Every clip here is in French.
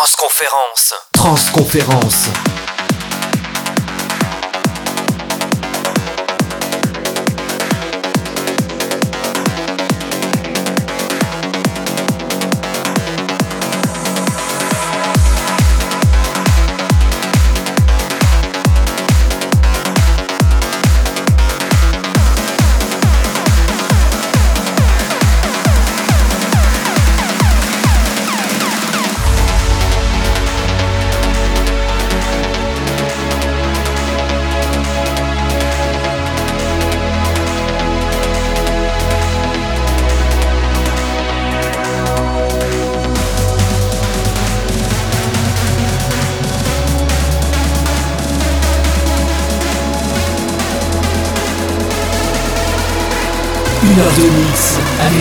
Transconférence. Transconférence.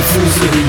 Fools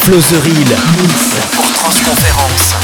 Flo Flow the Real. Pour Transconférence.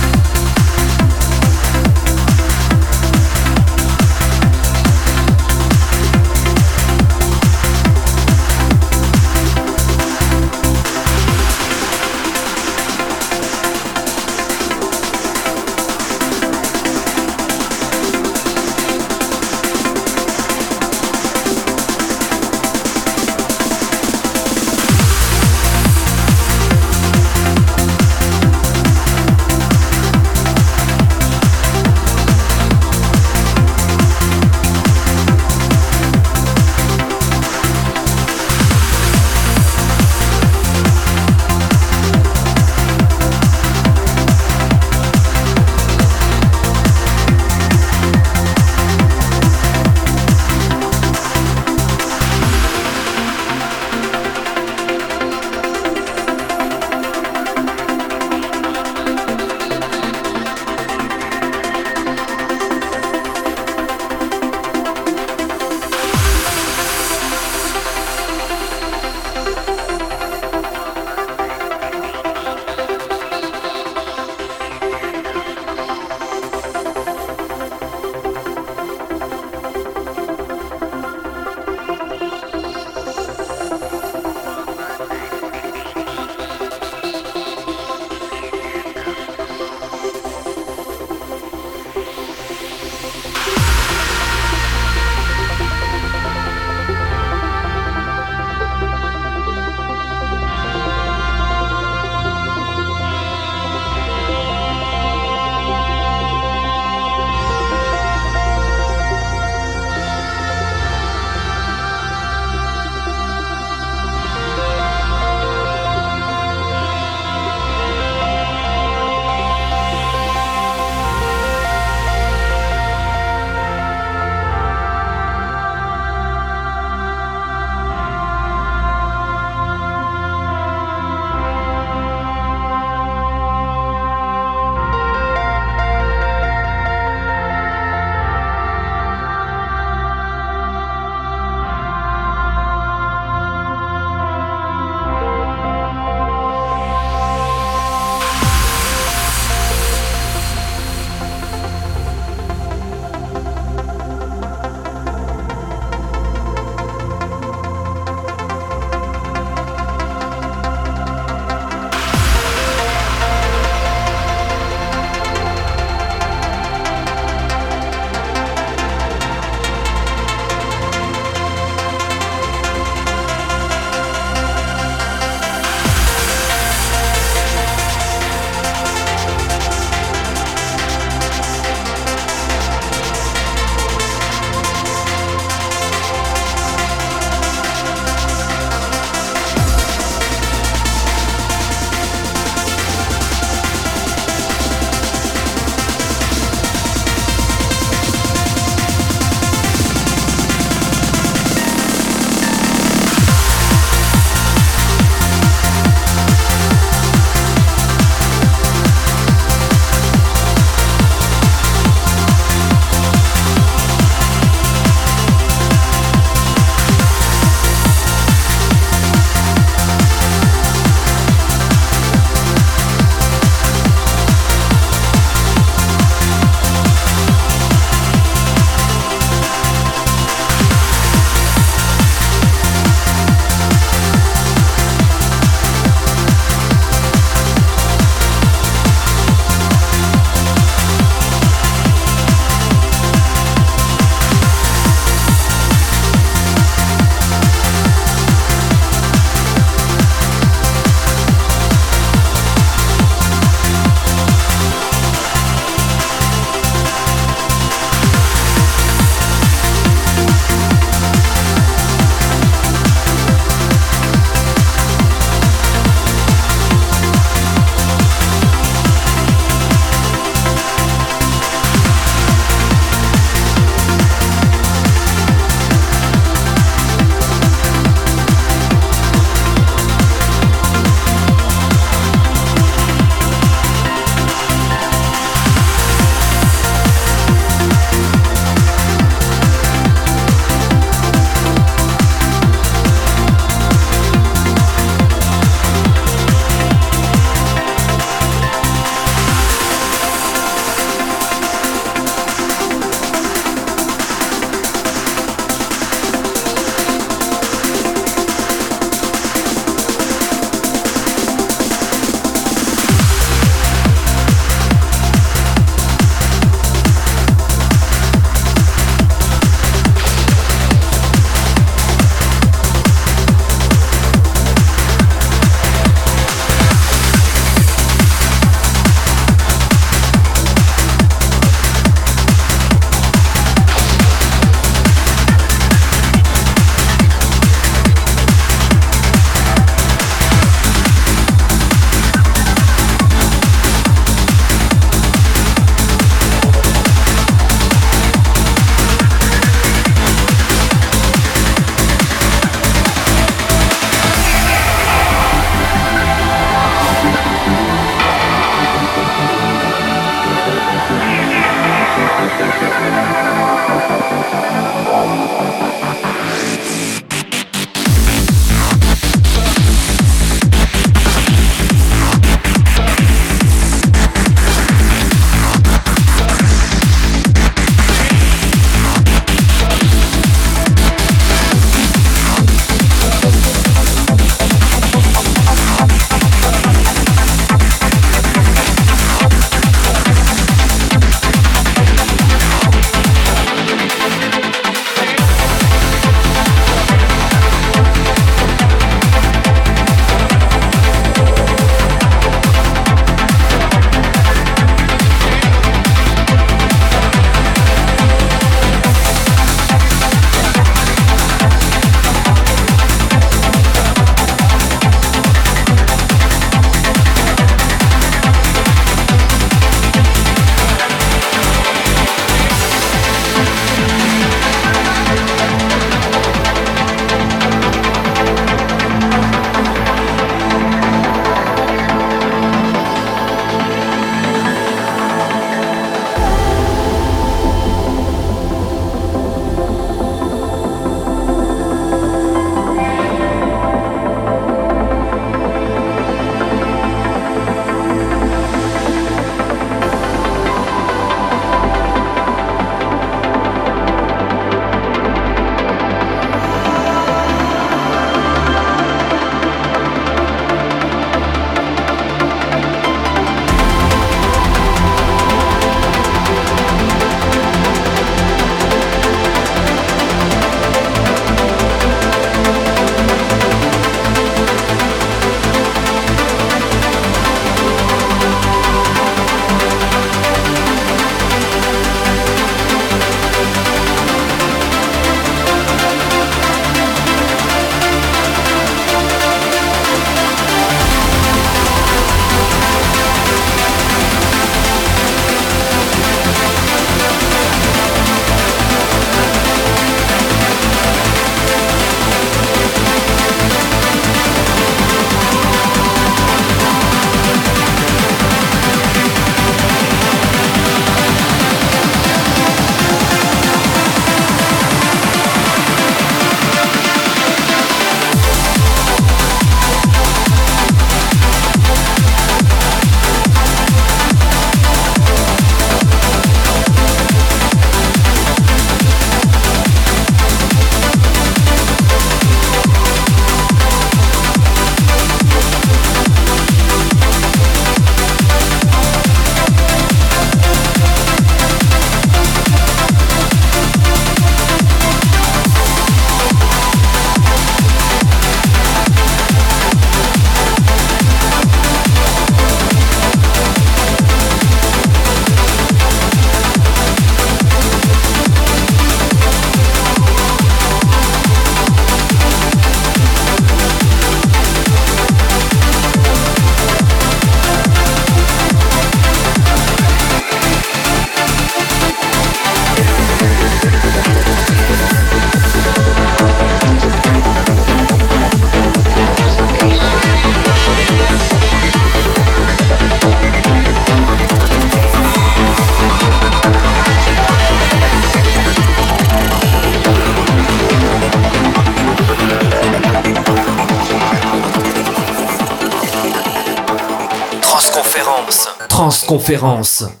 Transconférence.